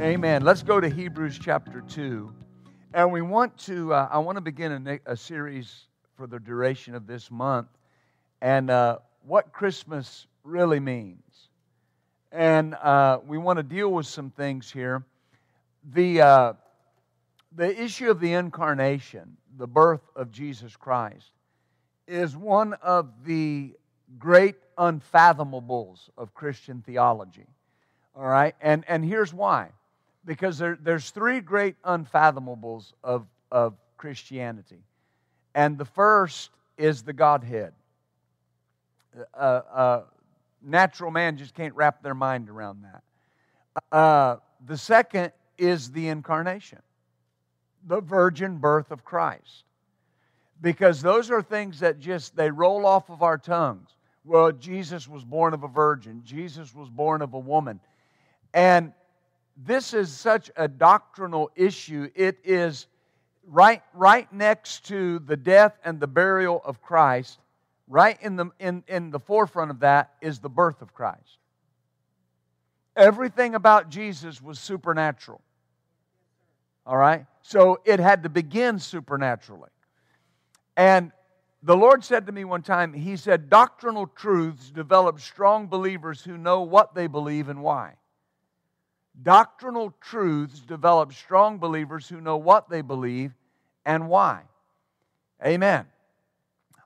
Amen. Let's go to Hebrews chapter 2. And we want to, uh, I want to begin a, a, series for the duration of this month and uh, what Christmas really means. And uh, we want to deal with some things here. The, uh, the issue of the incarnation, the birth of Jesus Christ, is one of the great unfathomables of Christian theology. All right? And, and here's why because there, there's three great unfathomables of, of Christianity. And the first is the Godhead. Uh, uh, natural man just can't wrap their mind around that. Uh, the second is the incarnation, the virgin birth of Christ. Because those are things that just they roll off of our tongues. Well, Jesus was born of a virgin. Jesus was born of a woman. And this is such a doctrinal issue. It is right, right next to the death and the burial of Christ. Right in the, in, in the forefront of that is the birth of Christ. Everything about Jesus was supernatural. All right? So it had to begin supernaturally. And the Lord said to me one time, He said, doctrinal truths develop strong believers who know what they believe and why. Doctrinal truths develop strong believers who know what they believe and why. Amen.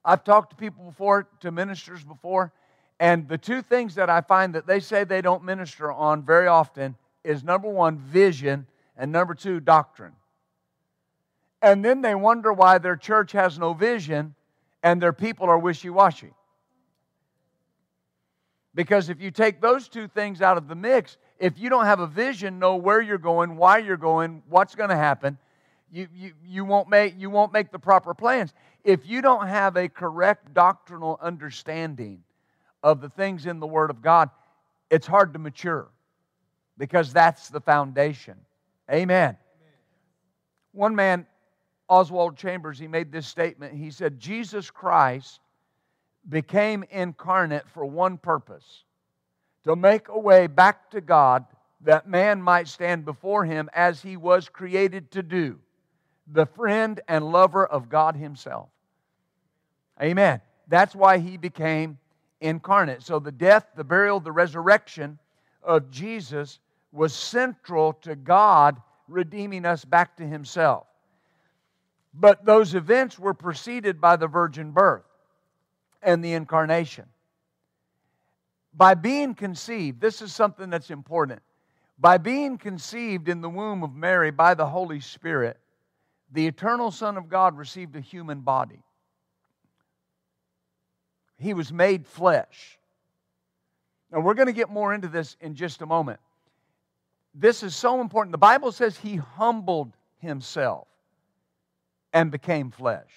I've talked to people before, to ministers before, and the two things that I find that they say they don't minister on very often is number one, vision, and number two, doctrine. And then they wonder why their church has no vision and their people are wishy washy. Because if you take those two things out of the mix, if you don't have a vision, know where you're going, why you're going, what's going to happen, you, you, you, won't make, you won't make the proper plans. If you don't have a correct doctrinal understanding of the things in the Word of God, it's hard to mature because that's the foundation. Amen. Amen. One man, Oswald Chambers, he made this statement. He said, Jesus Christ became incarnate for one purpose to make a way back to God that man might stand before him as he was created to do, the friend and lover of God himself. Amen. That's why he became incarnate. So the death, the burial, the resurrection of Jesus was central to God redeeming us back to himself. But those events were preceded by the virgin birth and the incarnation. By being conceived, this is something that's important. By being conceived in the womb of Mary by the Holy Spirit, the eternal Son of God received a human body. He was made flesh. Now, we're going to get more into this in just a moment. This is so important. The Bible says he humbled himself and became flesh.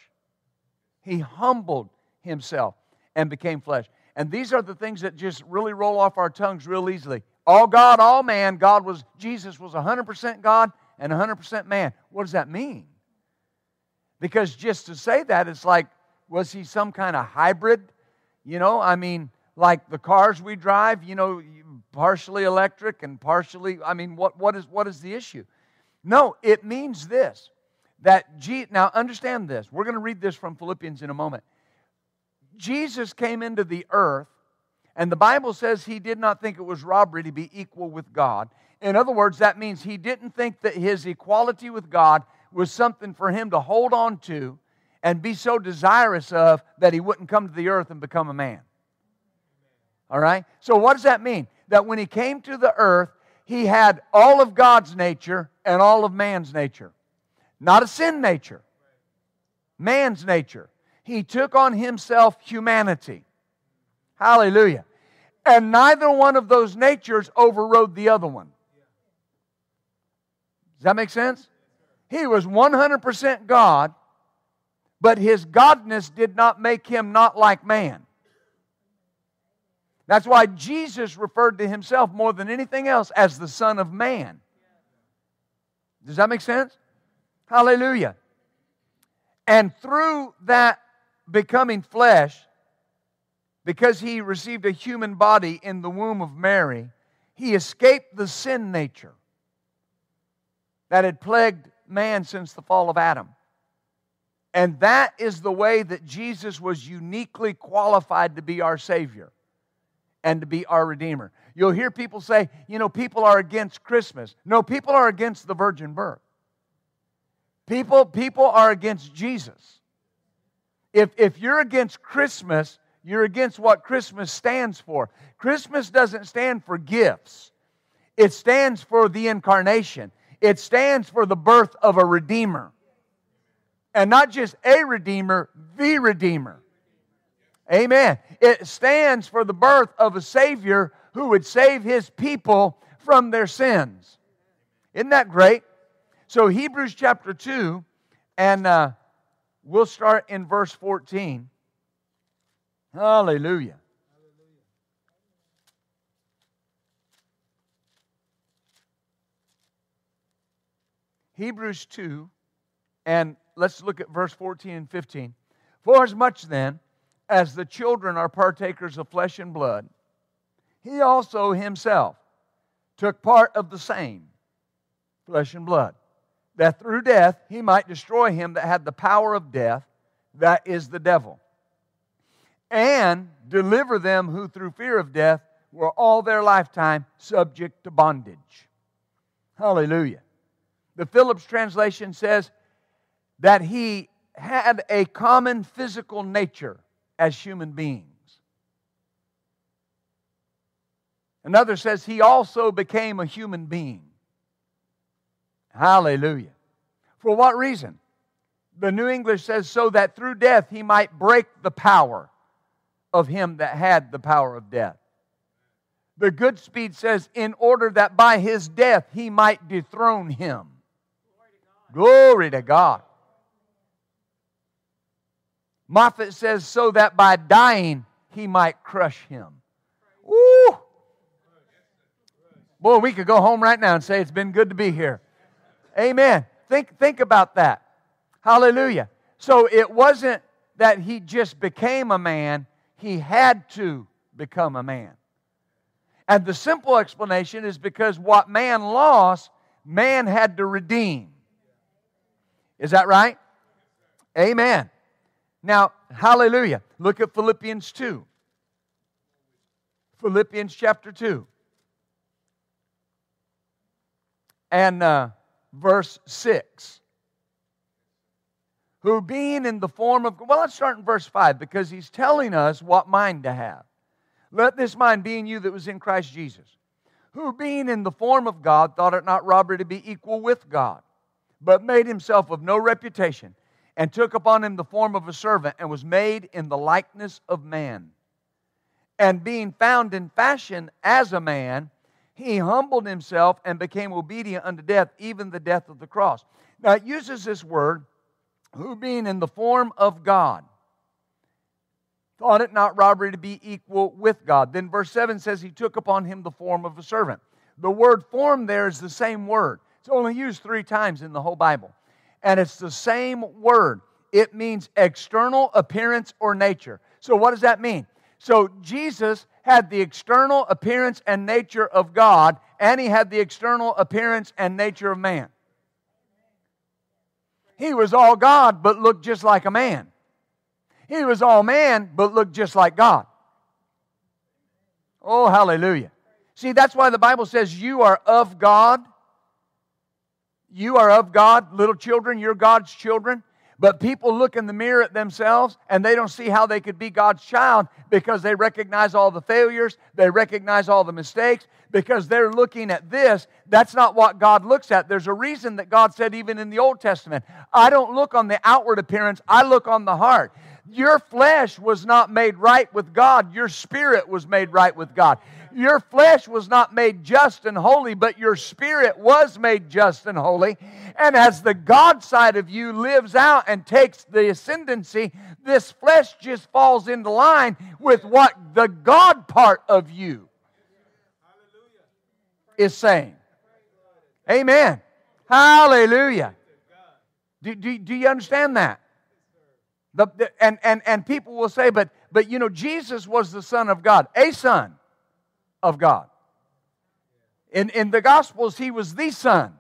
He humbled himself and became flesh. And these are the things that just really roll off our tongues real easily. All God, all man. God was, Jesus was 100% God and 100% man. What does that mean? Because just to say that, it's like, was he some kind of hybrid? You know, I mean, like the cars we drive, you know, partially electric and partially, I mean, what, what, is, what is the issue? No, it means this that G, now understand this. We're going to read this from Philippians in a moment. Jesus came into the earth, and the Bible says he did not think it was robbery to be equal with God. In other words, that means he didn't think that his equality with God was something for him to hold on to and be so desirous of that he wouldn't come to the earth and become a man. All right? So, what does that mean? That when he came to the earth, he had all of God's nature and all of man's nature. Not a sin nature, man's nature. He took on himself humanity. Hallelujah. And neither one of those natures overrode the other one. Does that make sense? He was 100% God, but his godness did not make him not like man. That's why Jesus referred to himself more than anything else as the Son of Man. Does that make sense? Hallelujah. And through that becoming flesh, because he received a human body in the womb of Mary, he escaped the sin nature that had plagued man since the fall of Adam. And that is the way that Jesus was uniquely qualified to be our Savior and to be our Redeemer. You'll hear people say, you know, people are against Christmas. No, people are against the virgin birth. People, people are against Jesus. If, if you're against Christmas, you're against what Christmas stands for. Christmas doesn't stand for gifts, it stands for the incarnation, it stands for the birth of a Redeemer. And not just a Redeemer, the Redeemer. Amen. It stands for the birth of a Savior who would save his people from their sins. Isn't that great? So, Hebrews chapter 2, and uh, we'll start in verse 14. Hallelujah. Hebrews 2, and let's look at verse 14 and 15. For as much then as the children are partakers of flesh and blood, he also himself took part of the same flesh and blood, that through death he might destroy him that had the power of death, that is the devil, and deliver them who through fear of death were all their lifetime subject to bondage. Hallelujah. The Phillips translation says that he had a common physical nature as human beings. Another says he also became a human being. Hallelujah. For what reason? The New English says, so that through death he might break the power of him that had the power of death. The Goodspeed says, in order that by his death he might dethrone him. Glory to God. Moffatt says, so that by dying he might crush him. Woo! Boy, we could go home right now and say it's been good to be here. Amen. Think, think about that. Hallelujah. So it wasn't that he just became a man, he had to become a man. And the simple explanation is because what man lost, man had to redeem. Is that right? Amen. Now, hallelujah. Look at Philippians 2. Philippians chapter 2. And uh, verse 6. Who being in the form of, well, let's start in verse 5 because he's telling us what mind to have. Let this mind be in you that was in Christ Jesus, who being in the form of God thought it not robbery to be equal with God, but made himself of no reputation and took upon him the form of a servant, and was made in the likeness of man. And being found in fashion as a man, he humbled himself and became obedient unto death, even the death of the cross. Now it uses this word, who being in the form of God, thought it not robbery to be equal with God. Then verse 7 says he took upon him the form of a servant. The word form there is the same word. It's only used three times in the whole Bible and it's the same word. It means external appearance or nature. So, what does that mean? So, Jesus had the external appearance and nature of God, and he had the external appearance and nature of man. He was all God, but looked just like a man. He was all man, but looked just like God. Oh, hallelujah. See, that's why the Bible says you are of God you are of God, little children, you're God's children. But people look in the mirror at themselves and they don't see how they could be God's child because they recognize all the failures, they recognize all the mistakes, because they're looking at this. That's not what God looks at. There's a reason that God said, even in the Old Testament, I don't look on the outward appearance, I look on the heart. Your flesh was not made right with God, your spirit was made right with God. Your flesh was not made just and holy, but your spirit was made just and holy. And as the God side of you lives out and takes the ascendancy, this flesh just falls into line with what the God part of you is saying. Amen. Hallelujah. Do, do, do you understand that? The, the, and, and, and people will say, but, but you know, Jesus was the Son of God, a Son of God. In, in the Gospels, he was the Son.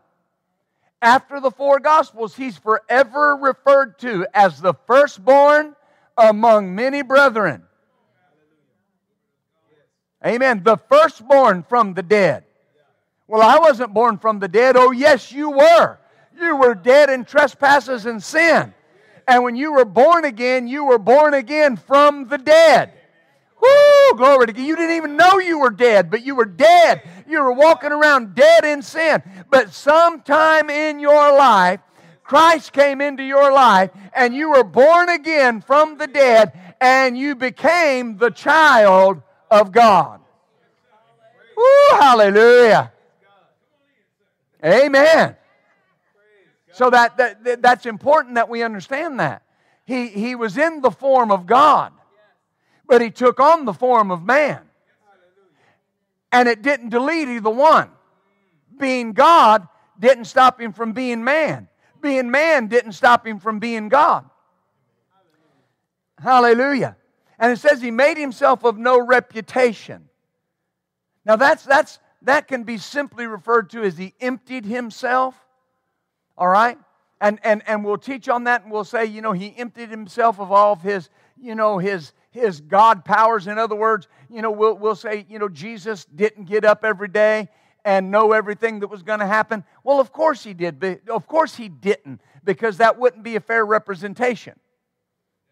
After the four Gospels, he's forever referred to as the firstborn among many brethren. Amen. The firstborn from the dead. Well, I wasn't born from the dead. Oh, yes, you were. You were dead in trespasses and sin. And when you were born again, you were born again from the dead. Glory to God. You didn't even know you were dead, but you were dead. You were walking around dead in sin. But sometime in your life, Christ came into your life and you were born again from the dead and you became the child of God. Woo, hallelujah. Amen. So that, that that's important that we understand that. He, he was in the form of God, but he took on the form of man. And it didn't delete either one. Being God didn't stop him from being man. Being man didn't stop him from being God. Hallelujah. And it says he made himself of no reputation. Now that's that's that can be simply referred to as he emptied himself. All right? And, and, and we'll teach on that and we'll say, you know, he emptied himself of all of his, you know, his, his God powers. In other words, you know, we'll, we'll say, you know, Jesus didn't get up every day and know everything that was going to happen. Well, of course he did. But of course he didn't because that wouldn't be a fair representation.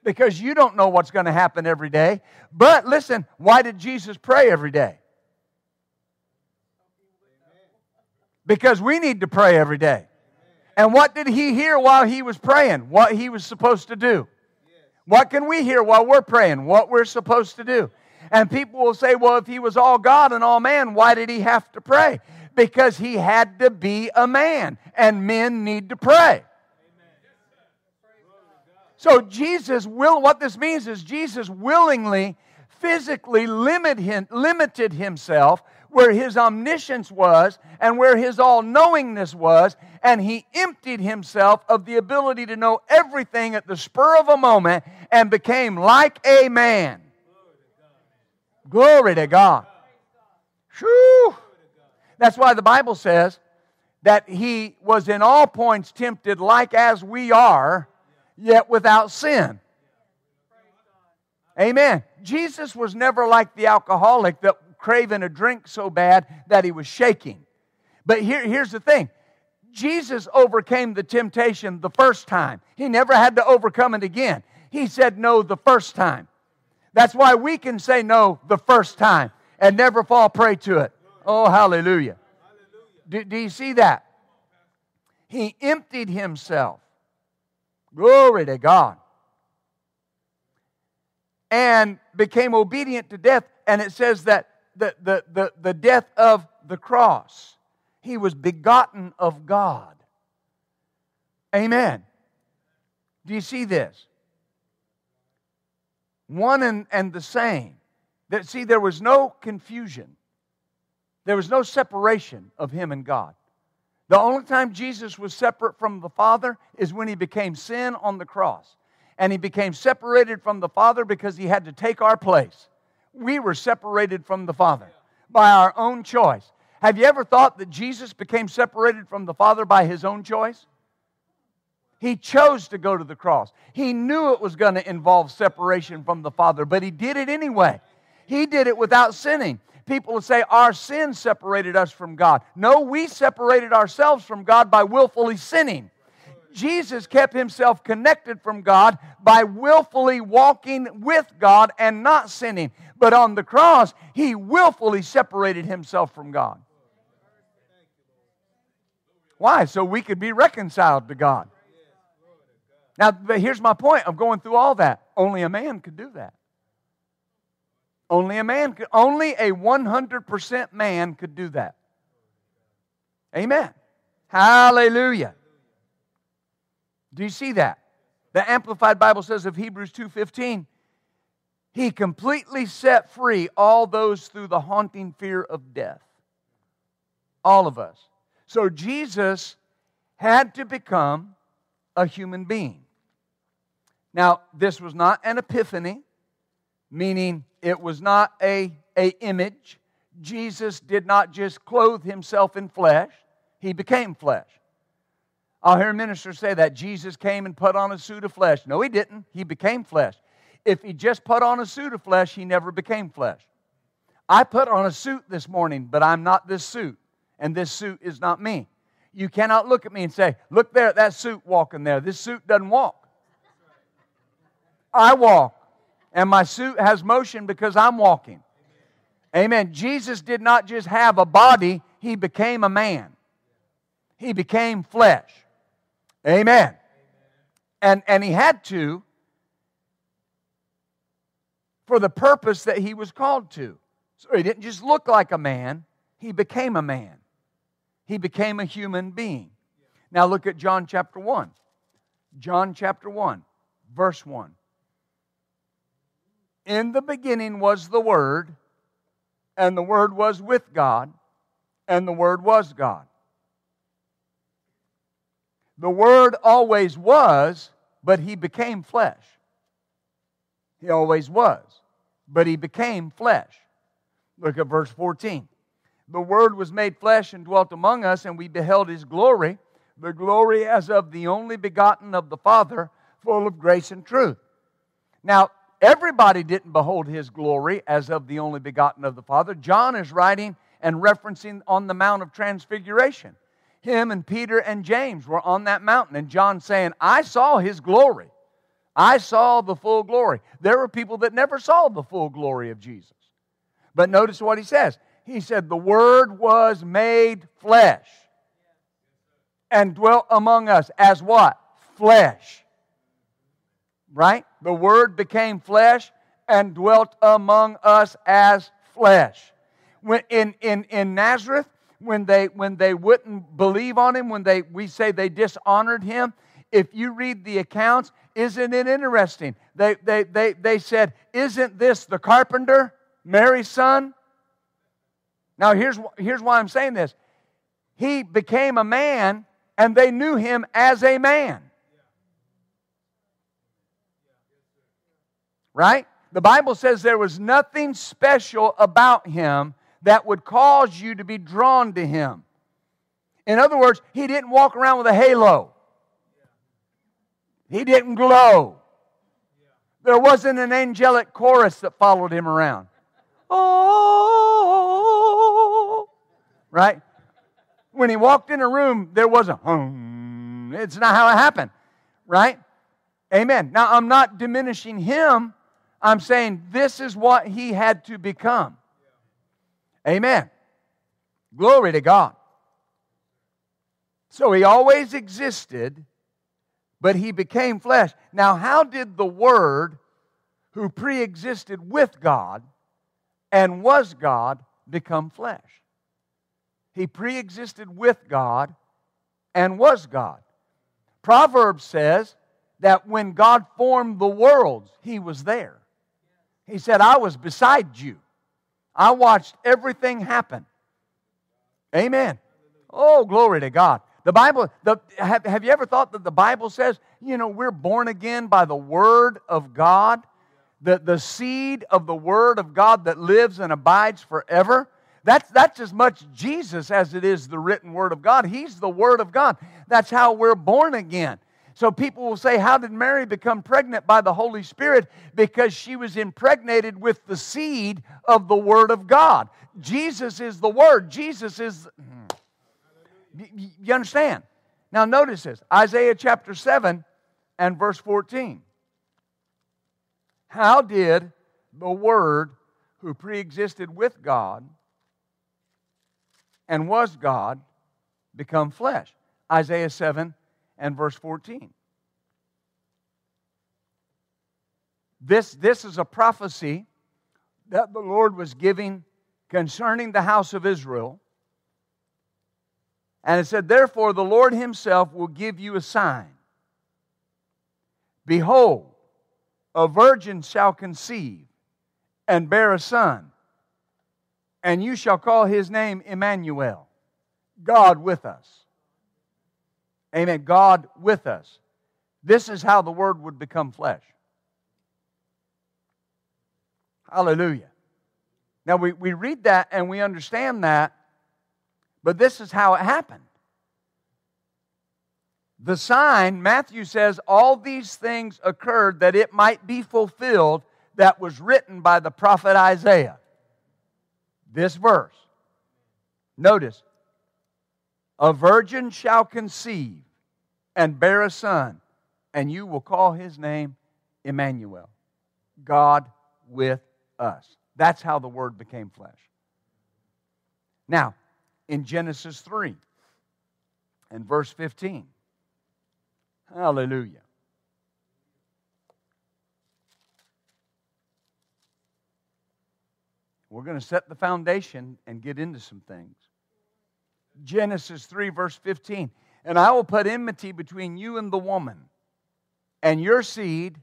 Because you don't know what's going to happen every day. But listen, why did Jesus pray every day? Because we need to pray every day. And what did he hear while he was praying? What he was supposed to do. What can we hear while we're praying? What we're supposed to do. And people will say, well, if he was all God and all man, why did he have to pray? Because he had to be a man, and men need to pray. So Jesus will what this means is Jesus willingly physically limit him, limited himself where his omniscience was and where his all knowingness was, and he emptied himself of the ability to know everything at the spur of a moment and became like a man. Glory to God. Whew. That's why the Bible says that he was in all points tempted like as we are, yet without sin. Amen. Jesus was never like the alcoholic that craving a drink so bad that he was shaking. But here, here's the thing Jesus overcame the temptation the first time, he never had to overcome it again. He said no the first time. That's why we can say no the first time and never fall prey to it. Oh, hallelujah. Do, do you see that? He emptied himself. Glory to God. And became obedient to death. And it says that the, the, the, the death of the cross. He was begotten of God. Amen. Do you see this? One and, and the same. That see, there was no confusion. There was no separation of him and God. The only time Jesus was separate from the Father is when he became sin on the cross. And he became separated from the Father because he had to take our place we were separated from the Father by our own choice. Have you ever thought that Jesus became separated from the Father by his own choice? He chose to go to the cross. He knew it was going to involve separation from the Father, but he did it anyway. He did it without sinning. People will say our sin separated us from God. No, we separated ourselves from God by willfully sinning. Jesus kept himself connected from God by willfully walking with God and not sinning. But on the cross, he willfully separated himself from God. Why? So we could be reconciled to God. Now, here's my point of going through all that. Only a man could do that. Only a man could, only a 100% man could do that. Amen. Hallelujah. Do you see that? The Amplified Bible says of Hebrews 2:15, he completely set free all those through the haunting fear of death. All of us. So Jesus had to become a human being. Now, this was not an epiphany, meaning it was not a, a image. Jesus did not just clothe himself in flesh, he became flesh. I'll hear ministers say that Jesus came and put on a suit of flesh. No, he didn't. He became flesh. If he just put on a suit of flesh, he never became flesh. I put on a suit this morning, but I'm not this suit, and this suit is not me. You cannot look at me and say, Look there at that suit walking there. This suit doesn't walk. I walk, and my suit has motion because I'm walking. Amen. Jesus did not just have a body, he became a man. He became flesh. Amen. And, and he had to for the purpose that he was called to. So he didn't just look like a man, he became a man. He became a human being. Now look at John chapter 1. John chapter 1, verse 1. In the beginning was the Word, and the Word was with God, and the Word was God. The Word always was, but He became flesh. He always was, but He became flesh. Look at verse 14. The Word was made flesh and dwelt among us, and we beheld His glory, the glory as of the only begotten of the Father, full of grace and truth. Now, everybody didn't behold His glory as of the only begotten of the Father. John is writing and referencing on the Mount of Transfiguration him and Peter and James were on that mountain, and John saying, I saw his glory. I saw the full glory. There were people that never saw the full glory of Jesus. But notice what he says. He said, The Word was made flesh and dwelt among us as what? Flesh. Right? The Word became flesh and dwelt among us as flesh. When in, in, in Nazareth, when they when they wouldn't believe on him, when they we say they dishonored him. If you read the accounts, isn't it interesting? They they they they said, Isn't this the carpenter, Mary's son? Now here's here's why I'm saying this. He became a man and they knew him as a man. Right? The Bible says there was nothing special about him that would cause you to be drawn to him. In other words, he didn't walk around with a halo. He didn't glow. There wasn't an angelic chorus that followed him around. Oh, right? When he walked in a room, there was a hum. It's not how it happened, right? Amen. Now, I'm not diminishing him. I'm saying this is what he had to become. Amen. Glory to God. So he always existed, but he became flesh. Now, how did the Word, who pre existed with God and was God, become flesh? He pre existed with God and was God. Proverbs says that when God formed the worlds, he was there. He said, I was beside you. I watched everything happen. Amen. Oh, glory to God. The Bible, the, have, have you ever thought that the Bible says, you know, we're born again by the Word of God? The, the seed of the Word of God that lives and abides forever? That's, that's as much Jesus as it is the written Word of God. He's the Word of God. That's how we're born again. So people will say, How did Mary become pregnant by the Holy Spirit? Because she was impregnated with the seed of the Word of God. Jesus is the Word. Jesus is. Hmm. You understand? Now, notice this Isaiah chapter 7 and verse 14. How did the Word who pre existed with God and was God become flesh? Isaiah 7 and verse 14. This, this is a prophecy that the Lord was giving concerning the house of Israel. And it said, Therefore, the Lord himself will give you a sign. Behold, a virgin shall conceive and bear a son, and you shall call his name Emmanuel, God with us. Amen. God with us. This is how the Word would become flesh. Hallelujah. Now we, we read that and we understand that, but this is how it happened. The sign, Matthew says, all these things occurred that it might be fulfilled that was written by the prophet Isaiah. This verse. Notice, a virgin shall conceive and bear a son, and you will call his name Emmanuel, God with us. That's how the Word became flesh. Now, in Genesis 3 and verse 15, hallelujah. We're going to set the foundation and get into some things. Genesis 3, verse 15. And I will put enmity between you and the woman, and your seed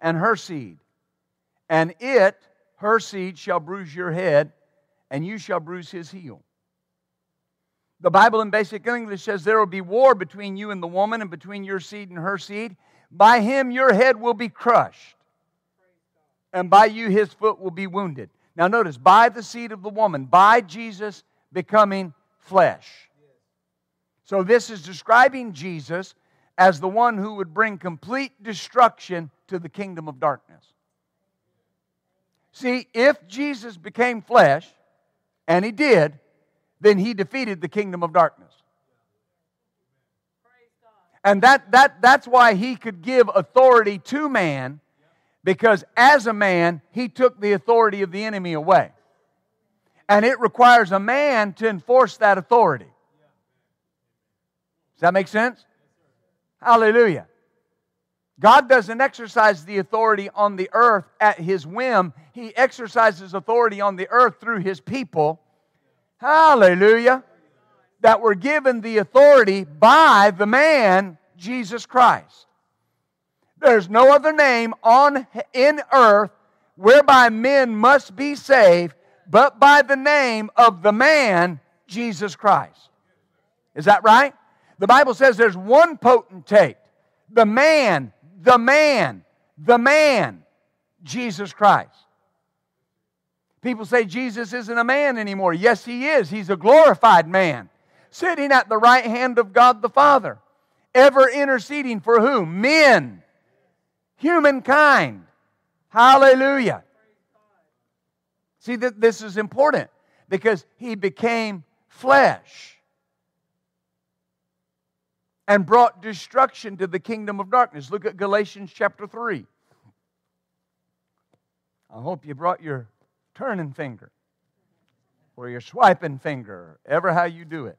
and her seed. And it her seed shall bruise your head, and you shall bruise his heel. The Bible in basic English says there will be war between you and the woman, and between your seed and her seed. By him your head will be crushed, and by you his foot will be wounded. Now, notice, by the seed of the woman, by Jesus becoming flesh. So, this is describing Jesus as the one who would bring complete destruction to the kingdom of darkness. See, if Jesus became flesh, and he did, then he defeated the kingdom of darkness. And that, that, that's why he could give authority to man, because as a man, he took the authority of the enemy away. And it requires a man to enforce that authority. Does that make sense? Hallelujah. God doesn't exercise the authority on the earth at his whim. He exercises authority on the earth through his people. Hallelujah. That were given the authority by the man, Jesus Christ. There's no other name on in earth whereby men must be saved but by the name of the man, Jesus Christ. Is that right? The Bible says there's one potentate, the man, the man, the man, Jesus Christ. People say Jesus isn't a man anymore. Yes, he is. He's a glorified man, sitting at the right hand of God the Father, ever interceding for whom? Men, humankind. Hallelujah. See, that this is important because he became flesh and brought destruction to the kingdom of darkness. Look at Galatians chapter 3. I hope you brought your turning finger or your swiping finger, ever how you do it.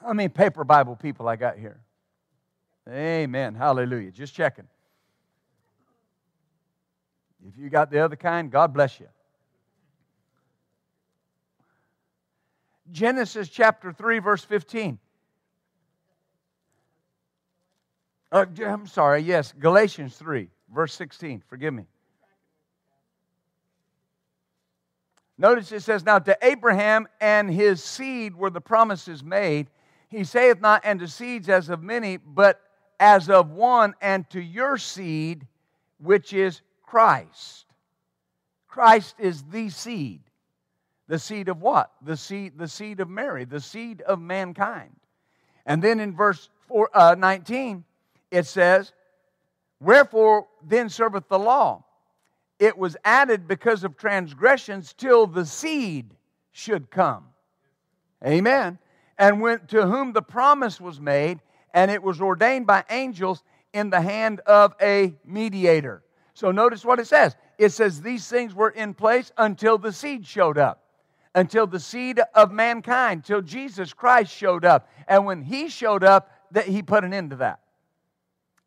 How many paper Bible people I got here? Amen. Hallelujah. Just checking. If you got the other kind, God bless you. Genesis chapter 3, verse 15. Uh, I'm sorry, yes, Galatians 3, verse 16. Forgive me. Notice it says, Now to Abraham and his seed were the promises made. He saith not, and to seeds as of many, but as of one, and to your seed, which is Christ. Christ is the seed. The seed of what? The seed, the seed of Mary, the seed of mankind. And then in verse four, uh, 19, it says, Wherefore then serveth the law? It was added because of transgressions till the seed should come. Amen. And when, to whom the promise was made, and it was ordained by angels in the hand of a mediator. So notice what it says. It says these things were in place until the seed showed up until the seed of mankind, till Jesus Christ showed up. And when he showed up, that he put an end to that.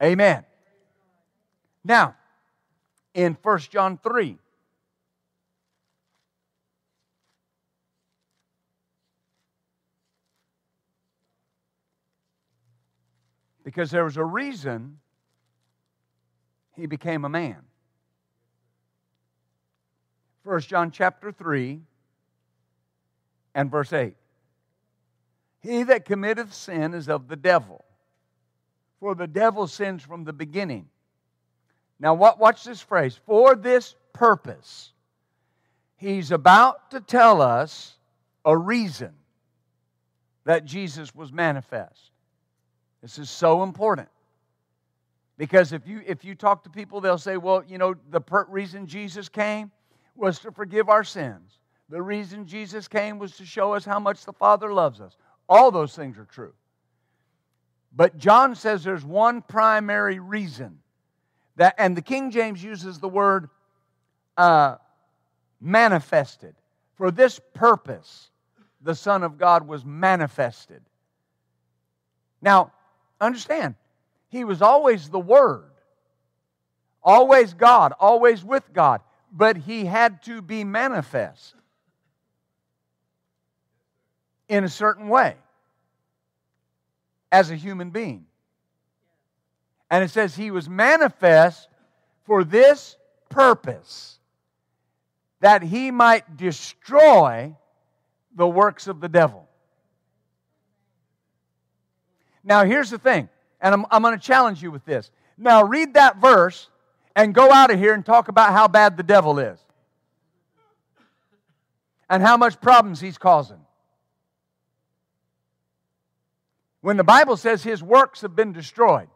Amen. Now, in 1 John 3. Because there was a reason he became a man. 1 John chapter 3 and verse 8. He that committeth sin is of the devil, for the devil sins from the beginning. Now, watch this phrase for this purpose. He's about to tell us a reason that Jesus was manifest. This is so important. Because if you, if you talk to people, they'll say, well, you know, the per- reason Jesus came was to forgive our sins. The reason Jesus came was to show us how much the Father loves us. All those things are true. But John says there's one primary reason that, and the King James uses the word uh, manifested. For this purpose, the Son of God was manifested. Now, understand, he was always the Word, always God, always with God, but he had to be manifest in a certain way as a human being. And it says he was manifest for this purpose that he might destroy the works of the devil. Now, here's the thing, and I'm, I'm going to challenge you with this. Now, read that verse and go out of here and talk about how bad the devil is and how much problems he's causing. When the Bible says his works have been destroyed,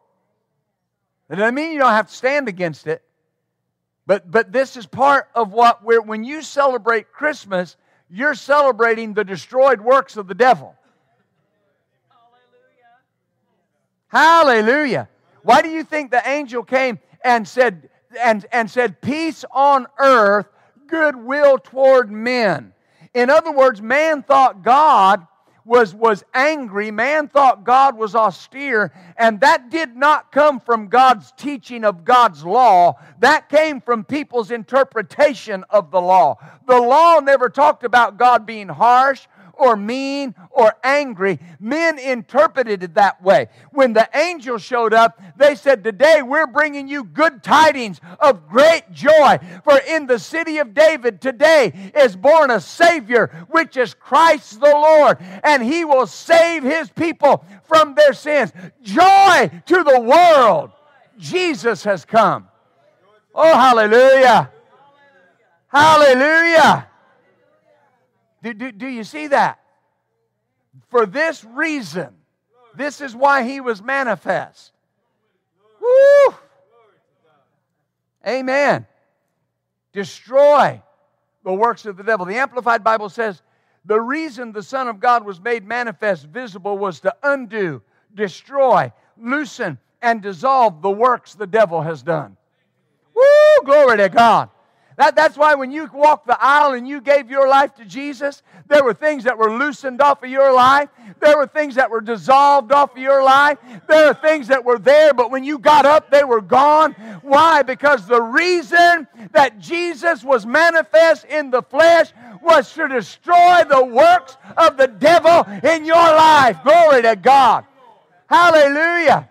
that doesn't mean you don't have to stand against it. But, but this is part of what we're, when you celebrate Christmas, you're celebrating the destroyed works of the devil. Hallelujah. Why do you think the angel came and said, and, and said, Peace on earth, goodwill toward men? In other words, man thought God was, was angry. Man thought God was austere, and that did not come from God's teaching of God's law. That came from people's interpretation of the law. The law never talked about God being harsh or mean or angry. Men interpreted it that way. When the angel showed up, they said, Today we're bringing you good tidings of great joy. For in the city of David today is born a Savior, which is Christ the Lord, and he will save his people from their sins. Joy to the world. Jesus has come. Oh, hallelujah. Hallelujah. Do, do, do you see that? For this reason, this is why he was manifest. Woo! Amen. Destroy the works of the devil. The Amplified Bible says the reason the Son of God was made manifest, visible, was to undo, destroy, loosen, and dissolve the works the devil has done. Woo! Glory to God. That, that's why when you walked the aisle and you gave your life to Jesus, there were things that were loosened off of your life. There were things that were dissolved off of your life. There are things that were there, but when you got up, they were gone. Why? Because the reason that Jesus was manifest in the flesh was to destroy the works of the devil in your life. Glory to God. Hallelujah.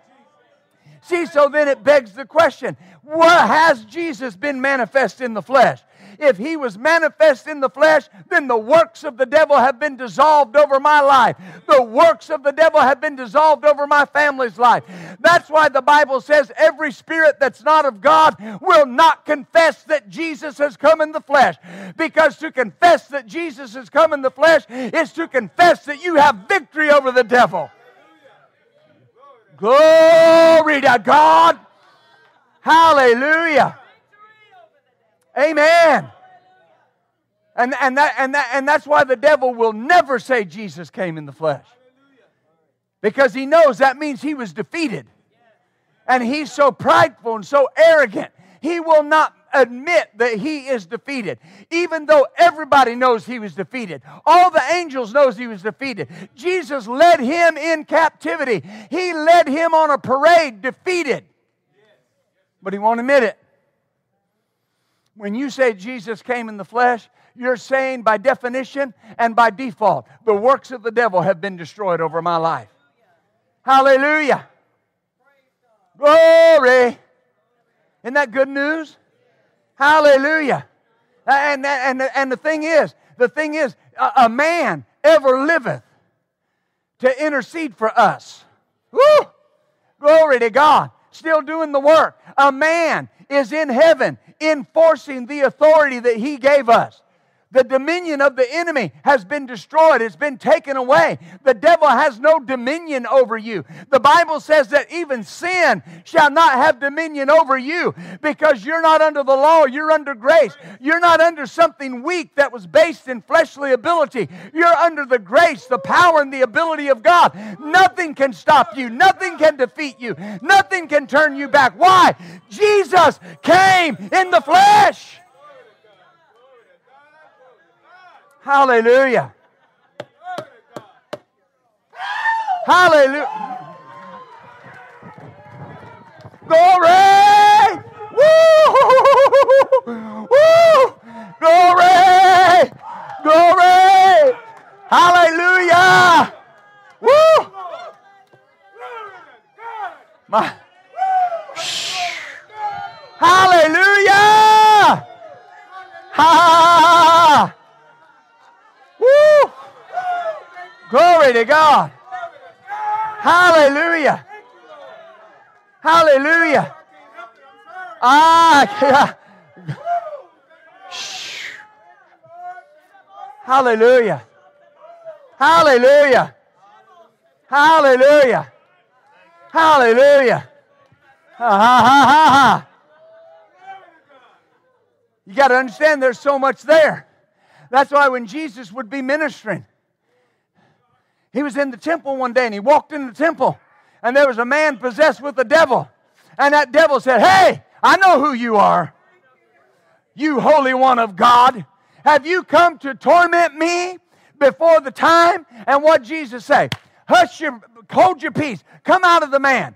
See, so then it begs the question what has Jesus been manifest in the flesh? If he was manifest in the flesh, then the works of the devil have been dissolved over my life. The works of the devil have been dissolved over my family's life. That's why the Bible says every spirit that's not of God will not confess that Jesus has come in the flesh. Because to confess that Jesus has come in the flesh is to confess that you have victory over the devil. Glory to God. Hallelujah. Amen. And, and, that, and, that, and that's why the devil will never say Jesus came in the flesh. Because he knows that means he was defeated. And he's so prideful and so arrogant, he will not admit that he is defeated even though everybody knows he was defeated all the angels knows he was defeated jesus led him in captivity he led him on a parade defeated but he won't admit it. When you say Jesus came in the flesh, you're saying by definition and by default, the works of the devil have been destroyed over my life. Hallelujah. Glory. Isn't that good news? Hallelujah. And, and, and the thing is, the thing is, a, man ever liveth to intercede for us. Woo! Glory to God. Still doing the work. A man is in heaven enforcing the authority that he gave us. The dominion of the enemy has been destroyed. It's been taken away. The devil has no dominion over you. The Bible says that even sin shall not have dominion over you because you're not under the law. You're under grace. You're not under something weak that was based in fleshly ability. You're under the grace, the power, and the ability of God. Nothing can stop you. Nothing can defeat you. Nothing can turn you back. Why? Jesus came in the flesh. Hallelujah. Hallelujah. Glory! Woo! Glory! Glory! Hallelujah! Woo! My. Hallelujah! Ha! Woo! Glory to God. Hallelujah. Hallelujah. Ah. Hallelujah. Hallelujah. Hallelujah. Hallelujah. Ha ha ha ha ha. You got to understand there's so much there. That's why when Jesus would be ministering, he was in the temple one day and he walked in the temple and there was a man possessed with the devil. And that devil said, Hey, I know who you are. You Holy One of God. Have you come to torment me before the time? And what Jesus say? Hush your, hold your peace. Come out of the man.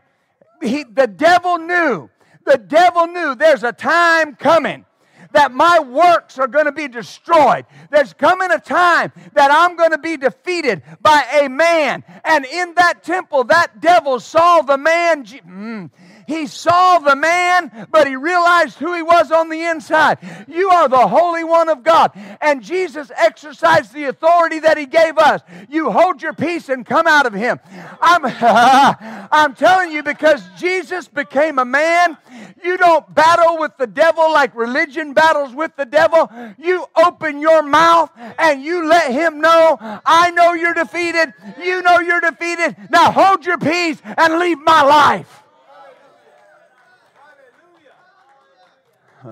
He, the devil knew. The devil knew there's a time coming that my works are going to be destroyed. There's coming a time that I'm going to be defeated by a man. And in that temple, that devil saw the man. Mm, he saw the man, but he realized who he was on the inside. You are the Holy One of God. And Jesus exercised the authority that he gave us. You hold your peace and come out of him. I'm, I'm telling you, because Jesus became a man, you don't battle with the devil like religion battles with the devil. You open your mouth and you let him know, I know you're defeated. You know you're defeated. Now hold your peace and leave my life.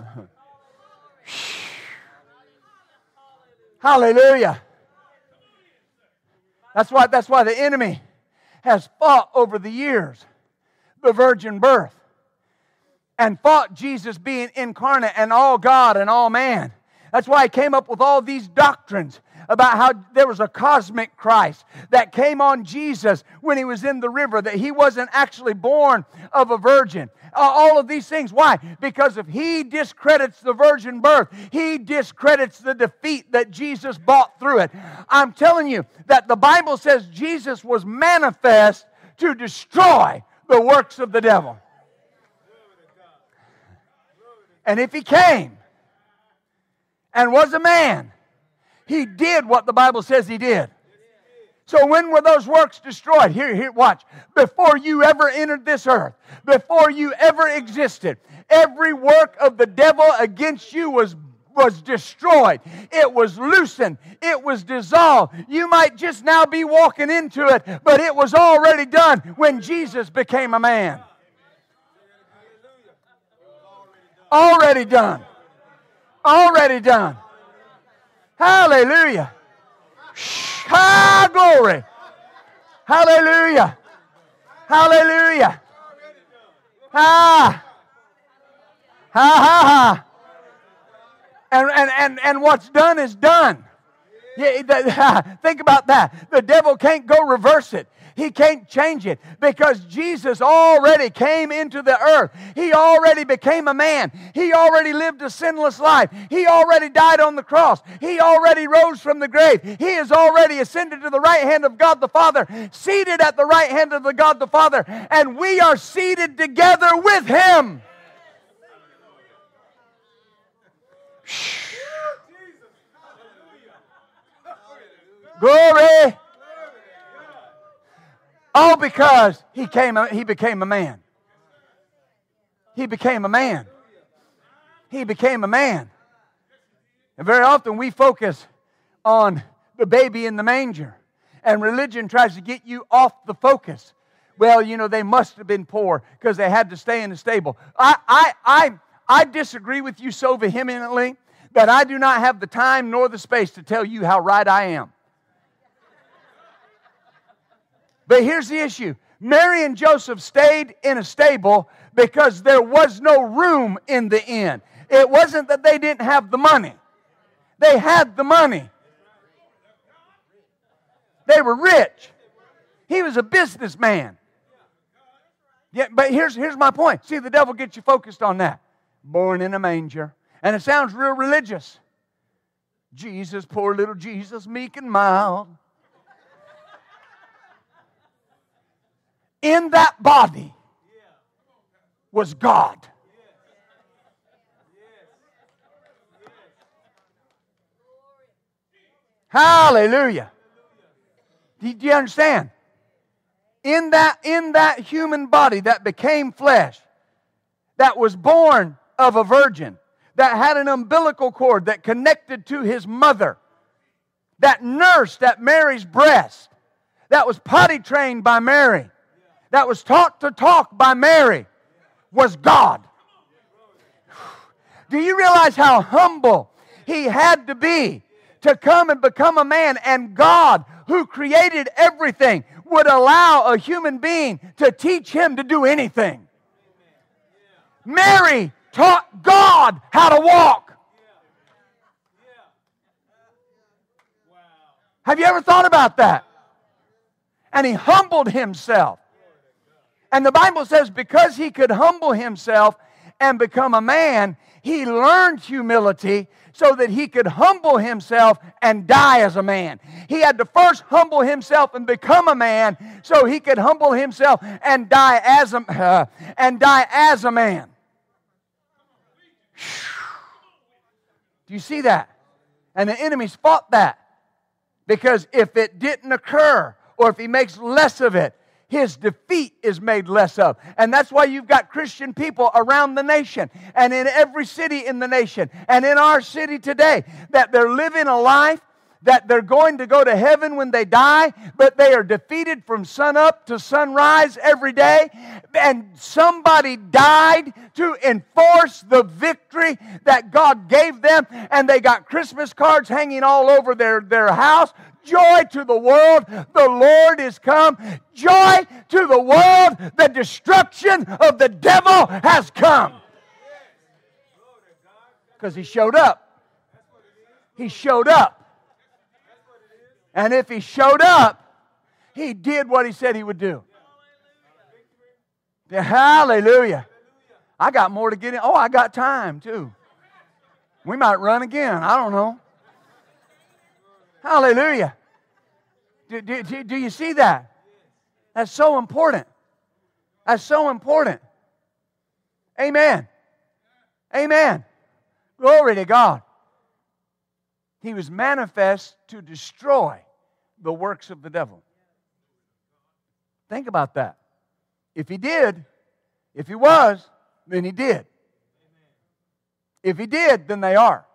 Hallelujah. That's why, that's why the enemy has fought over the years the virgin birth and fought Jesus being incarnate and all God and all man. That's why he came up with all these doctrines about how there was a cosmic Christ that came on Jesus when he was in the river, that he wasn't actually born of a virgin. Uh, all of these things. Why? Because if he discredits the virgin birth, he discredits the defeat that Jesus bought through it. I'm telling you that the Bible says Jesus was manifest to destroy the works of the devil. And if he came and was a man, he did what the Bible says he did. So when were those works destroyed? Here, here, watch. Before you ever entered this earth, before you ever existed, every work of the devil against you was was destroyed. It was loosened. It was dissolved. You might just now be walking into it, but it was already done when Jesus became a man. Already done. Already done. Hallelujah. Ah, glory. Hallelujah. Hallelujah. Ah. Ha ha ha. And, and, and, and what's done is done. Yeah, think about that. The devil can't go reverse it. He can't change it because Jesus already came into the earth. He already became a man. He already lived a sinless life. He already died on the cross. He already rose from the grave. He has already ascended to the right hand of God the Father, seated at the right hand of the God the Father, and we are seated together with him. Glory. All because he, came, he became a man. He became a man. He became a man. And very often we focus on the baby in the manger. And religion tries to get you off the focus. Well, you know, they must have been poor because they had to stay in the stable. I, I, I, I disagree with you so vehemently that I do not have the time nor the space to tell you how right I am. But here's the issue Mary and Joseph stayed in a stable because there was no room in the inn. It wasn't that they didn't have the money, they had the money. They were rich. He was a businessman. Yeah, but here's, here's my point. See, the devil gets you focused on that. Born in a manger. And it sounds real religious. Jesus, poor little Jesus, meek and mild. In that body was God. Hallelujah. Do you understand? In that, in that human body that became flesh, that was born of a virgin, that had an umbilical cord that connected to his mother, that nursed at Mary's breast, that was potty trained by Mary, that was taught to talk by Mary was God. Do you realize how humble he had to be to come and become a man? And God, who created everything, would allow a human being to teach him to do anything. Mary taught God how to walk. Have you ever thought about that? And he humbled himself. And the Bible says because he could humble himself and become a man, he learned humility so that he could humble himself and die as a man. He had to first humble himself and become a man so he could humble himself and die as a uh, and die as a man. Do you see that? And the enemies fought that. Because if it didn't occur, or if he makes less of it, his defeat is made less of. And that's why you've got Christian people around the nation and in every city in the nation and in our city today that they're living a life that they're going to go to heaven when they die, but they are defeated from sunup to sunrise every day. And somebody died to enforce the victory that God gave them. And they got Christmas cards hanging all over their, their house Joy to the world, the Lord is come. Joy to the world, the destruction of the devil has come. Because he showed up. He showed up. And if he showed up, he did what he said he would do. Hallelujah. I got more to get in. Oh, I got time too. We might run again. I don't know. Hallelujah. Do, do, do, you see that? That's so important. That's so important. Amen. Amen. Glory to God. He was manifest to destroy the works of the devil. Think about that. If he did, if he was, then he did. If he did, then they are.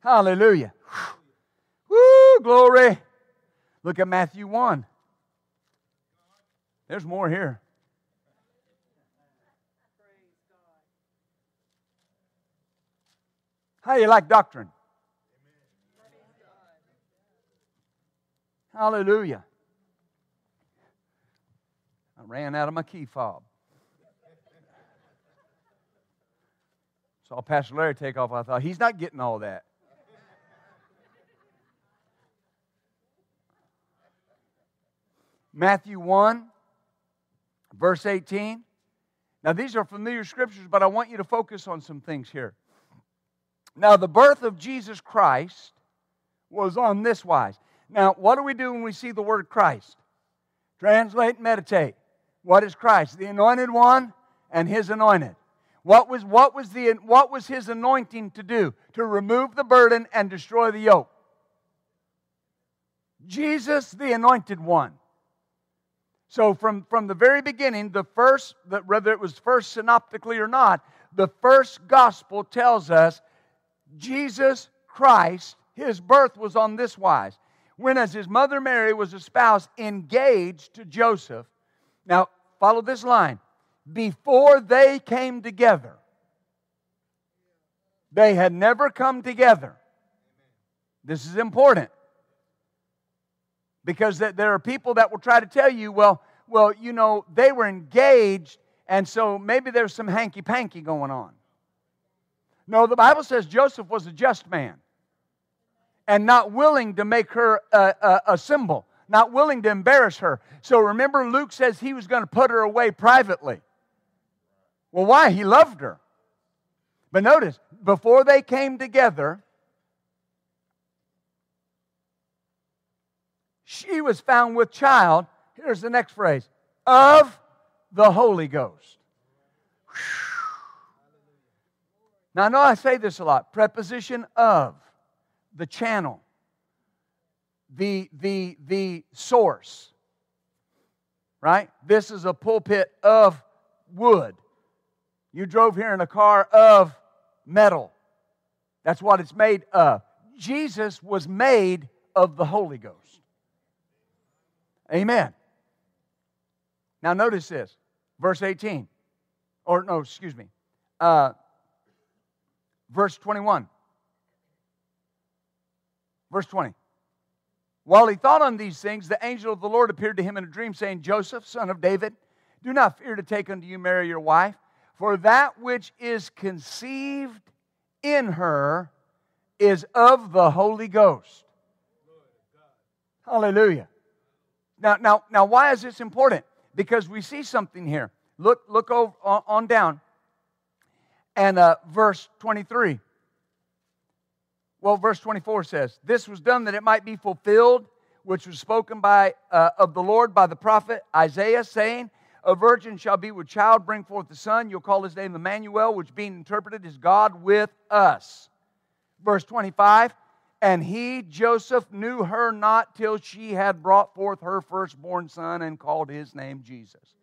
Hallelujah. Glory. Look at Matthew 1. There's more here. How you like doctrine? Hallelujah. I ran out of my key fob. Saw Pastor Larry take off. I thought, he's not getting all that. Matthew 1, verse 18. Now, these are familiar scriptures, but I want you to focus on some things here. Now, the birth of Jesus Christ was on this wise. Now, what do we do when we see the word Christ? Translate, meditate. What is Christ? The anointed one and his anointed. What was, what, was the, what was his anointing to do? To remove the burden and destroy the yoke. Jesus, the anointed one. So, from, from the very beginning, the first, whether it was first synoptically or not, the first gospel tells us Jesus Christ, his birth was on this wise. When, as his mother Mary was espoused, engaged to Joseph. Now, follow this line. Before they came together, they had never come together. This is important because there are people that will try to tell you, well, well, you know, they were engaged, and so maybe there's some hanky panky going on. No, the Bible says Joseph was a just man and not willing to make her a, a, a symbol, not willing to embarrass her. So remember, Luke says he was going to put her away privately. Well, why? He loved her. But notice, before they came together, she was found with child. Here's the next phrase of the Holy Ghost. Now, I know I say this a lot preposition of, the channel, the, the, the source, right? This is a pulpit of wood. You drove here in a car of metal. That's what it's made of. Jesus was made of the Holy Ghost. Amen. Now, notice this, verse 18. Or, no, excuse me. Uh, verse 21. Verse 20. While he thought on these things, the angel of the Lord appeared to him in a dream, saying, Joseph, son of David, do not fear to take unto you Mary your wife, for that which is conceived in her is of the Holy Ghost. Hallelujah. Now, now, now, why is this important? Because we see something here. Look, look over, on down and uh, verse 23. Well, verse 24 says, This was done that it might be fulfilled, which was spoken by uh, of the Lord by the prophet Isaiah, saying, A virgin shall be with child, bring forth the son. You'll call his name Emmanuel, which being interpreted is God with us. Verse 25, And he, Joseph, knew her not till she had brought forth her firstborn son and called his name Jesus.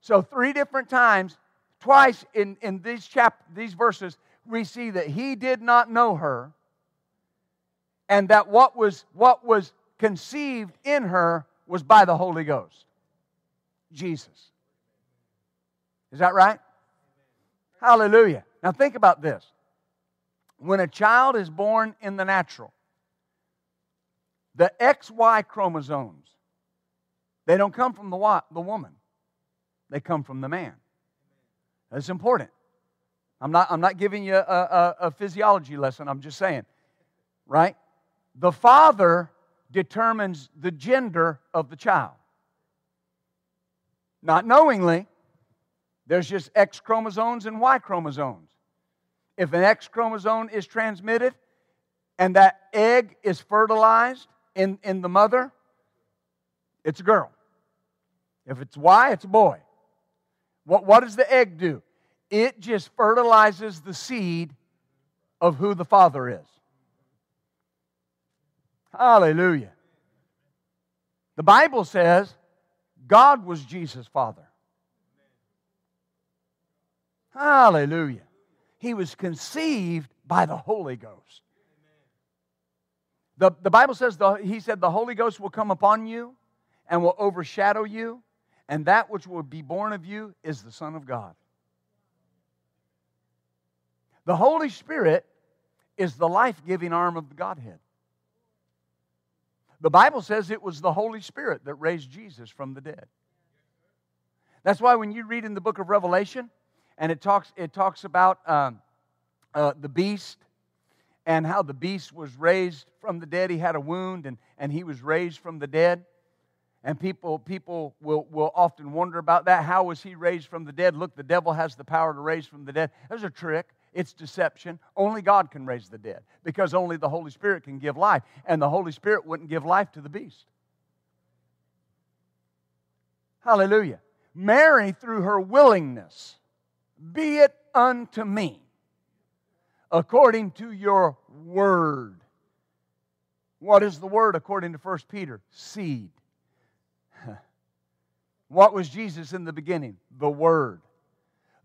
So, three different times Twice in, in these, chap- these verses, we see that he did not know her and that what was, what was conceived in her was by the Holy Ghost Jesus. Is that right? Hallelujah. Now think about this. When a child is born in the natural, the XY chromosomes, they don't come from the, the woman, they come from the man. That's important. I'm not, I'm not giving you a, a, a physiology lesson, I'm just saying, right? The father determines the gender of the child. Not knowingly, there's just X chromosomes and Y chromosomes. If an X chromosome is transmitted and that egg is fertilized in, in the mother, it's a girl. If it's Y, it's a boy. What, what does the egg do? It just fertilizes the seed of who the Father is. Hallelujah. The Bible says God was Jesus' Father. Hallelujah. He was conceived by the Holy Ghost. The, the Bible says, the, He said, the Holy Ghost will come upon you and will overshadow you and that which will be born of you is the Son of God. The Holy Spirit is the life giving arm of the Godhead. The Bible says it was the Holy Spirit that raised Jesus from the dead. That's why when you read in the book of Revelation, and it talks, it talks about um, uh, the beast and how the beast was raised from the dead. He had a wound and, and he was raised from the dead. And people, people will, will often wonder about that. How was he raised from the dead? Look, the devil has the power to raise from the dead. There's a trick. It's deception. Only God can raise the dead because only the Holy Spirit can give life. And the Holy Spirit wouldn't give life to the beast. Hallelujah. Mary, through her willingness, be it unto me according to your word. What is the word according to 1 Peter? Seed. What was Jesus in the beginning? The Word.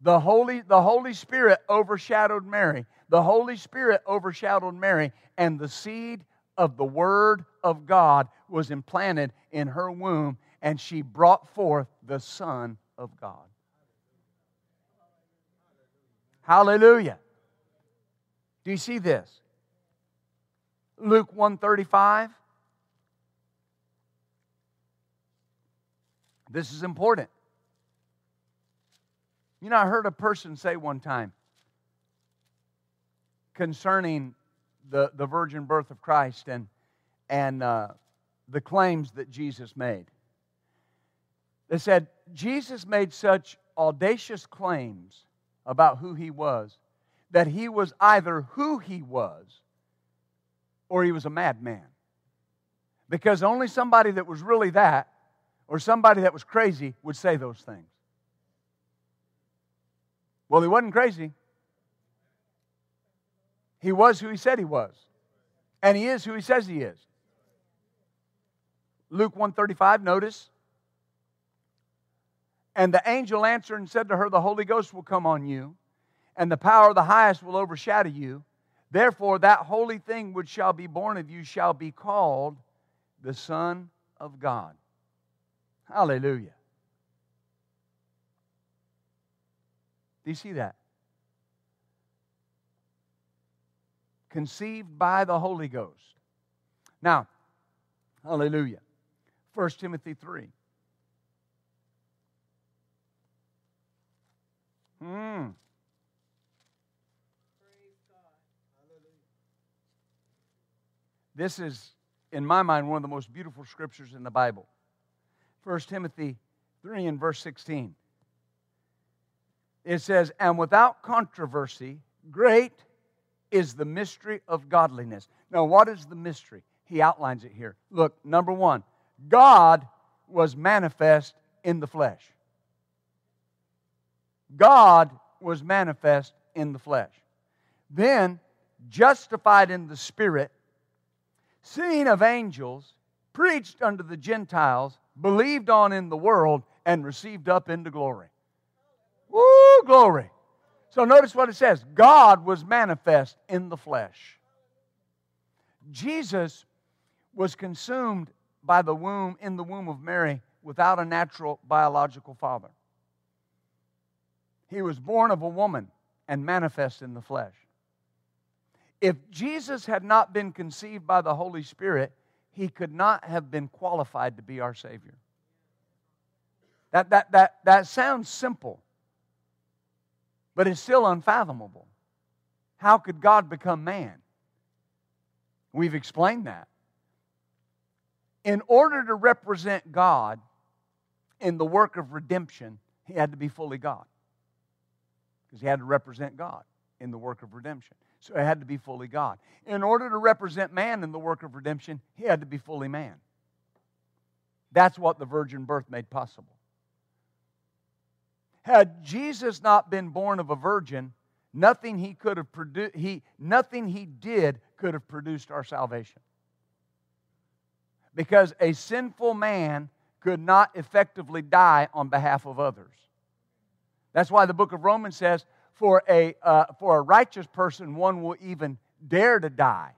The Holy, the Holy Spirit overshadowed Mary. The Holy Spirit overshadowed Mary, and the seed of the Word of God was implanted in her womb, and she brought forth the Son of God. Hallelujah. Do you see this? Luke 135. This is important. You know, I heard a person say one time concerning the, the virgin birth of Christ and, and uh, the claims that Jesus made. They said, Jesus made such audacious claims about who he was that he was either who he was or he was a madman. Because only somebody that was really that or somebody that was crazy would say those things. Well, he wasn't crazy. He was who he said he was. And he is who he says he is. Luke 135, notice. And the angel answered and said to her, The Holy Ghost will come on you, and the power of the highest will overshadow you. Therefore, that holy thing which shall be born of you shall be called the Son of God. Hallelujah. Do you see that? Conceived by the Holy Ghost. Now, hallelujah. 1 Timothy 3. Hmm. This is, in my mind, one of the most beautiful scriptures in the Bible. 1 Timothy 3 and verse 16. It says, And without controversy, great is the mystery of godliness. Now, what is the mystery? He outlines it here. Look, number one, God was manifest in the flesh. God was manifest in the flesh. Then, justified in the Spirit, seen of angels, preached unto the Gentiles, believed on in the world, and received up into glory. Woo, glory. So notice what it says God was manifest in the flesh. Jesus was consumed by the womb, in the womb of Mary, without a natural biological father. He was born of a woman and manifest in the flesh. If Jesus had not been conceived by the Holy Spirit, he could not have been qualified to be our Savior. That, that, that, that sounds simple, but it's still unfathomable. How could God become man? We've explained that. In order to represent God in the work of redemption, he had to be fully God. Because he had to represent God in the work of redemption. So he had to be fully God. In order to represent man in the work of redemption, he had to be fully man. That's what the virgin birth made possible. Had Jesus not been born of a virgin, nothing he could have produced, he, nothing he did could have produced our salvation. Because a sinful man could not effectively die on behalf of others. That's why the book of Romans says, for a, uh, for a righteous person, one will even dare to die.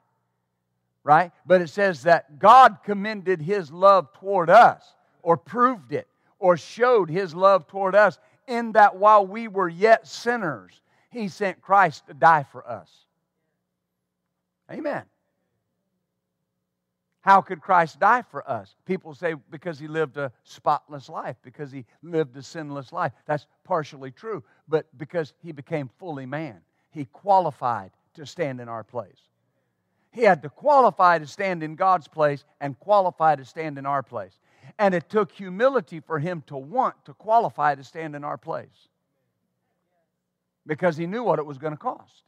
Right? But it says that God commended his love toward us, or proved it, or showed his love toward us, in that while we were yet sinners, he sent Christ to die for us. Amen. How could Christ die for us? People say because he lived a spotless life, because he lived a sinless life. That's partially true, but because he became fully man, he qualified to stand in our place. He had to qualify to stand in God's place and qualify to stand in our place. And it took humility for him to want to qualify to stand in our place because he knew what it was going to cost.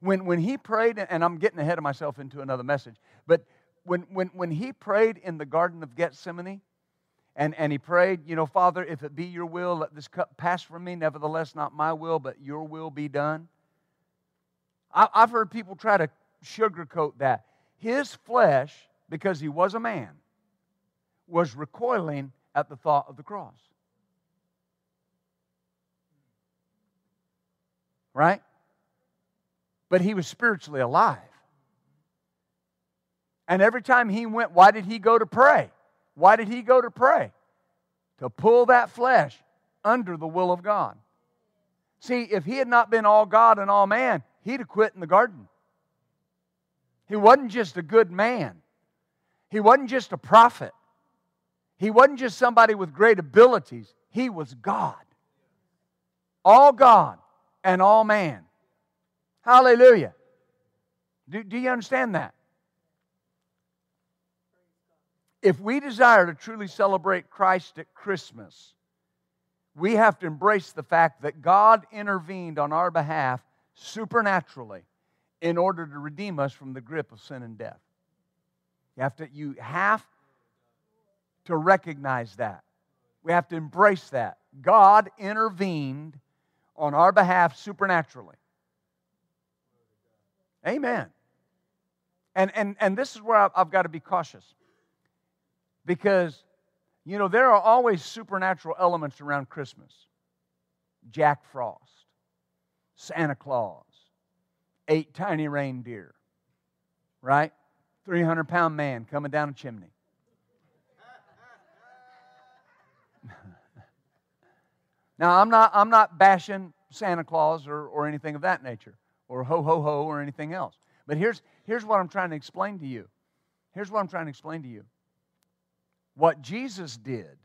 When, when he prayed, and I'm getting ahead of myself into another message, but when, when, when he prayed in the Garden of Gethsemane, and, and he prayed, you know, Father, if it be your will, let this cup pass from me. Nevertheless, not my will, but your will be done. I, I've heard people try to sugarcoat that. His flesh, because he was a man, was recoiling at the thought of the cross. Right? But he was spiritually alive. And every time he went, why did he go to pray? Why did he go to pray? To pull that flesh under the will of God. See, if he had not been all God and all man, he'd have quit in the garden. He wasn't just a good man, he wasn't just a prophet, he wasn't just somebody with great abilities. He was God. All God and all man. Hallelujah. Do, do you understand that? If we desire to truly celebrate Christ at Christmas, we have to embrace the fact that God intervened on our behalf supernaturally in order to redeem us from the grip of sin and death. You have to, you have to recognize that. We have to embrace that. God intervened on our behalf supernaturally. Amen. And, and, and this is where I've, I've got to be cautious. Because, you know, there are always supernatural elements around Christmas Jack Frost, Santa Claus, eight tiny reindeer, right? 300 pound man coming down a chimney. now, I'm not, I'm not bashing Santa Claus or, or anything of that nature, or ho, ho, ho, or anything else. But here's, here's what I'm trying to explain to you. Here's what I'm trying to explain to you. What Jesus did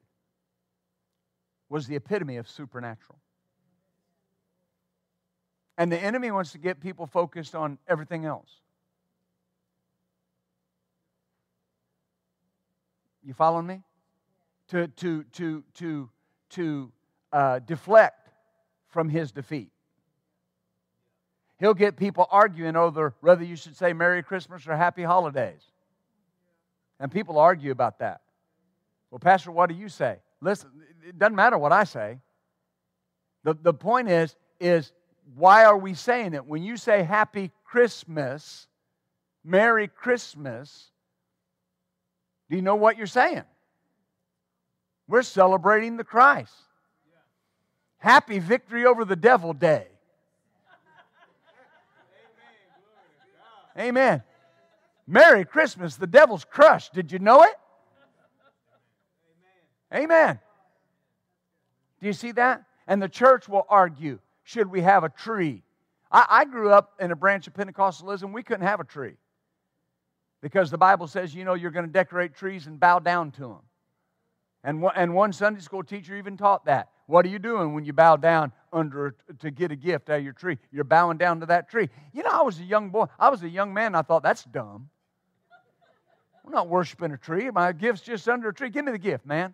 was the epitome of supernatural. And the enemy wants to get people focused on everything else. You following me? To, to, to, to, to uh, deflect from his defeat. He'll get people arguing over whether you should say Merry Christmas or Happy Holidays. And people argue about that. Well, Pastor, what do you say? Listen, it doesn't matter what I say. The, the point is, is why are we saying it? When you say Happy Christmas, Merry Christmas, do you know what you're saying? We're celebrating the Christ. Happy Victory over the Devil Day. Amen. Merry Christmas. The devil's crushed. Did you know it? Amen. Do you see that? And the church will argue should we have a tree? I, I, grew up in a branch of Pentecostalism, we couldn't have a tree. Because the Bible says, you know, you're going to decorate trees and bow down to them. And one, and one Sunday school teacher even taught that. What are you doing when you bow down under to get a gift out of your tree? You're bowing down to that tree. You know, I was a young boy. I was a young man. I thought that's dumb. I'm not worshiping a tree. My gift's just under a tree. Give me the gift, man.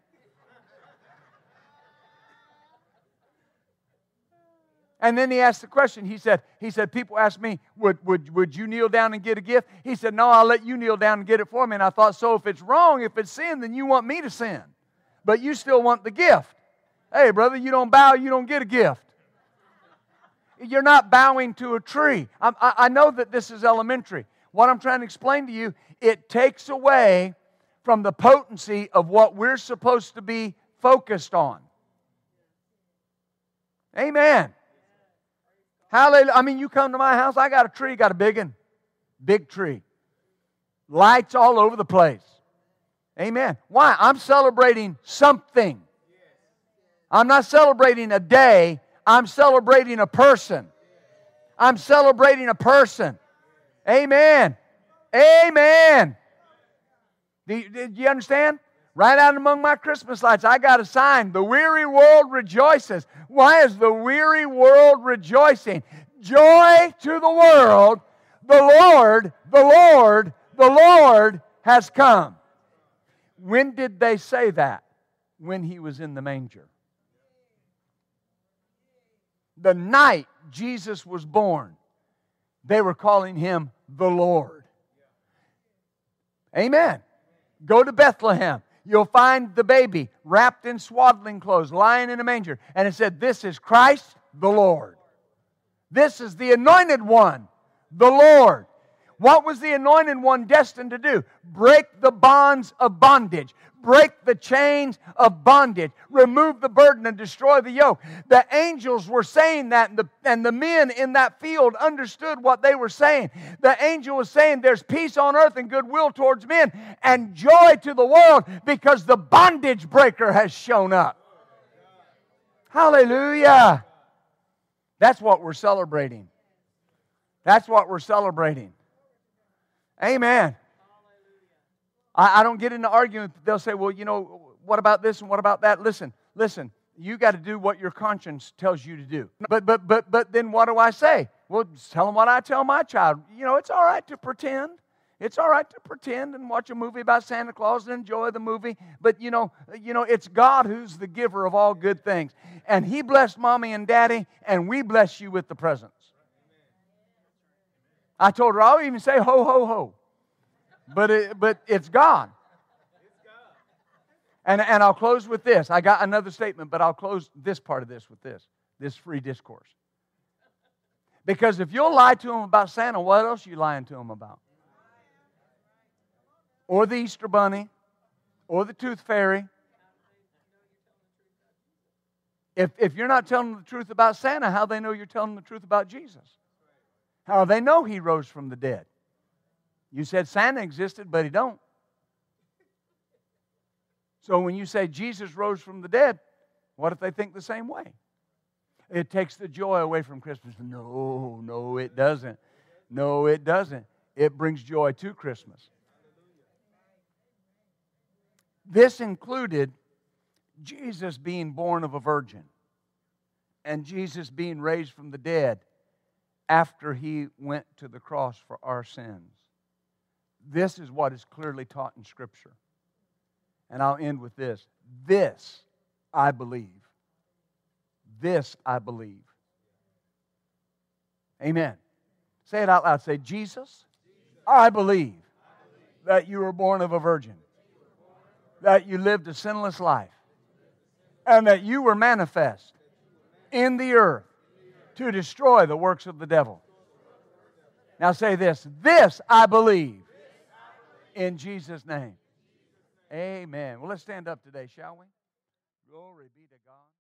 And then he asked the question. He said, he said, people ask me, would, would, would you kneel down and get a gift? He said, no, I'll let you kneel down and get it for me. And I thought, so if it's wrong, if it's sin, then you want me to sin. But you still want the gift. Hey, brother, you don't bow, you don't get a gift. You're not bowing to a tree. I, I know that this is elementary. What I'm trying to explain to you, it takes away from the potency of what we're supposed to be focused on. Amen. Hallelujah. I mean, you come to my house, I got a tree, got a big one. Big tree. Lights all over the place. Amen. Why? I'm celebrating something. I'm not celebrating a day, I'm celebrating a person. I'm celebrating a person. Amen. Amen. You, do you understand? Right out among my Christmas lights, I got a sign. The weary world rejoices. Why is the weary world rejoicing? Joy to the world. The Lord, the Lord, the Lord has come. When did they say that? When he was in the manger. The night Jesus was born, they were calling him the Lord. Amen. Go to Bethlehem. You'll find the baby wrapped in swaddling clothes, lying in a manger. And it said, This is Christ the Lord. This is the anointed one, the Lord. What was the anointed one destined to do? Break the bonds of bondage, break the chains of bondage, remove the burden, and destroy the yoke. The angels were saying that, and the, and the men in that field understood what they were saying. The angel was saying, There's peace on earth and goodwill towards men, and joy to the world because the bondage breaker has shown up. Hallelujah. That's what we're celebrating. That's what we're celebrating. Amen. I, I don't get into arguing. They'll say, well, you know, what about this and what about that? Listen, listen. You got to do what your conscience tells you to do. But but but but then what do I say? Well, tell them what I tell my child. You know, it's all right to pretend. It's all right to pretend and watch a movie about Santa Claus and enjoy the movie, but you know, you know, it's God who's the giver of all good things. And He blessed mommy and daddy, and we bless you with the presents. I told her I'll even say ho ho ho. But it, but it's God. And, and I'll close with this. I got another statement, but I'll close this part of this with this this free discourse. Because if you'll lie to them about Santa, what else are you lying to them about? Or the Easter Bunny, or the Tooth Fairy. If, if you're not telling them the truth about Santa, how they know you're telling them the truth about Jesus? How they know he rose from the dead? You said Santa existed, but he don't. So when you say Jesus rose from the dead, what if they think the same way? It takes the joy away from Christmas. No, no, it doesn't. No, it doesn't. It brings joy to Christmas. This included Jesus being born of a virgin and Jesus being raised from the dead after he went to the cross for our sins. This is what is clearly taught in Scripture. And I'll end with this. This I believe. This I believe. Amen. Say it out loud. Say, Jesus, I believe that you were born of a virgin, that you lived a sinless life, and that you were manifest in the earth to destroy the works of the devil. Now say this this I believe in Jesus' name. Amen. Well, let's stand up today, shall we? Glory be to God.